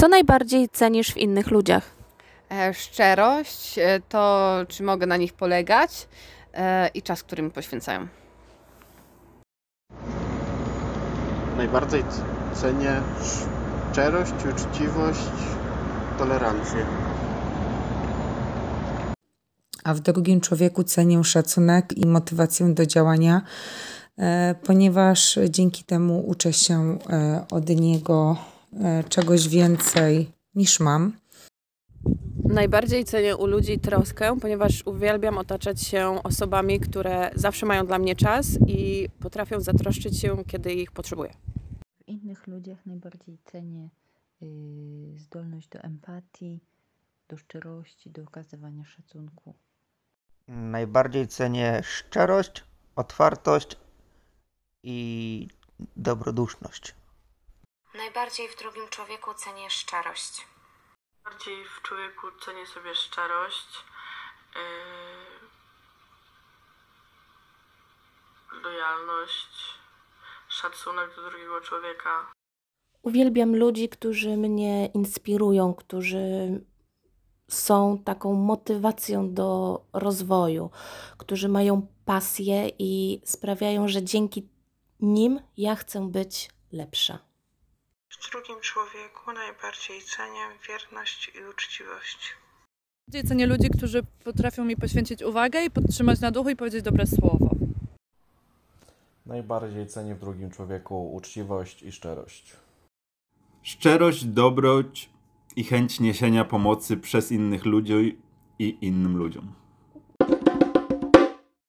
Co najbardziej cenisz w innych ludziach? E, szczerość, e, to czy mogę na nich polegać e, i czas, który mi poświęcają. Najbardziej cenię szczerość, uczciwość, tolerancję. A w drugim człowieku cenię szacunek i motywację do działania, ponieważ dzięki temu uczę się od niego czegoś więcej niż mam. Najbardziej cenię u ludzi troskę, ponieważ uwielbiam otaczać się osobami, które zawsze mają dla mnie czas i potrafią zatroszczyć się, kiedy ich potrzebuję. W innych ludziach najbardziej cenię y, zdolność do empatii, do szczerości, do okazywania szacunku. Najbardziej cenię szczerość, otwartość i dobroduszność. Najbardziej w drugim człowieku cenię szczerość. Bardziej w człowieku cenię sobie szczerość, yy, lojalność, szacunek do drugiego człowieka. Uwielbiam ludzi, którzy mnie inspirują, którzy są taką motywacją do rozwoju, którzy mają pasję i sprawiają, że dzięki nim ja chcę być lepsza. W drugim człowieku najbardziej cenię wierność i uczciwość. Bardziej cenię ludzi, którzy potrafią mi poświęcić uwagę i podtrzymać na duchu i powiedzieć dobre słowo. Najbardziej cenię w drugim człowieku uczciwość i szczerość. Szczerość, dobroć i chęć niesienia pomocy przez innych ludzi i innym ludziom.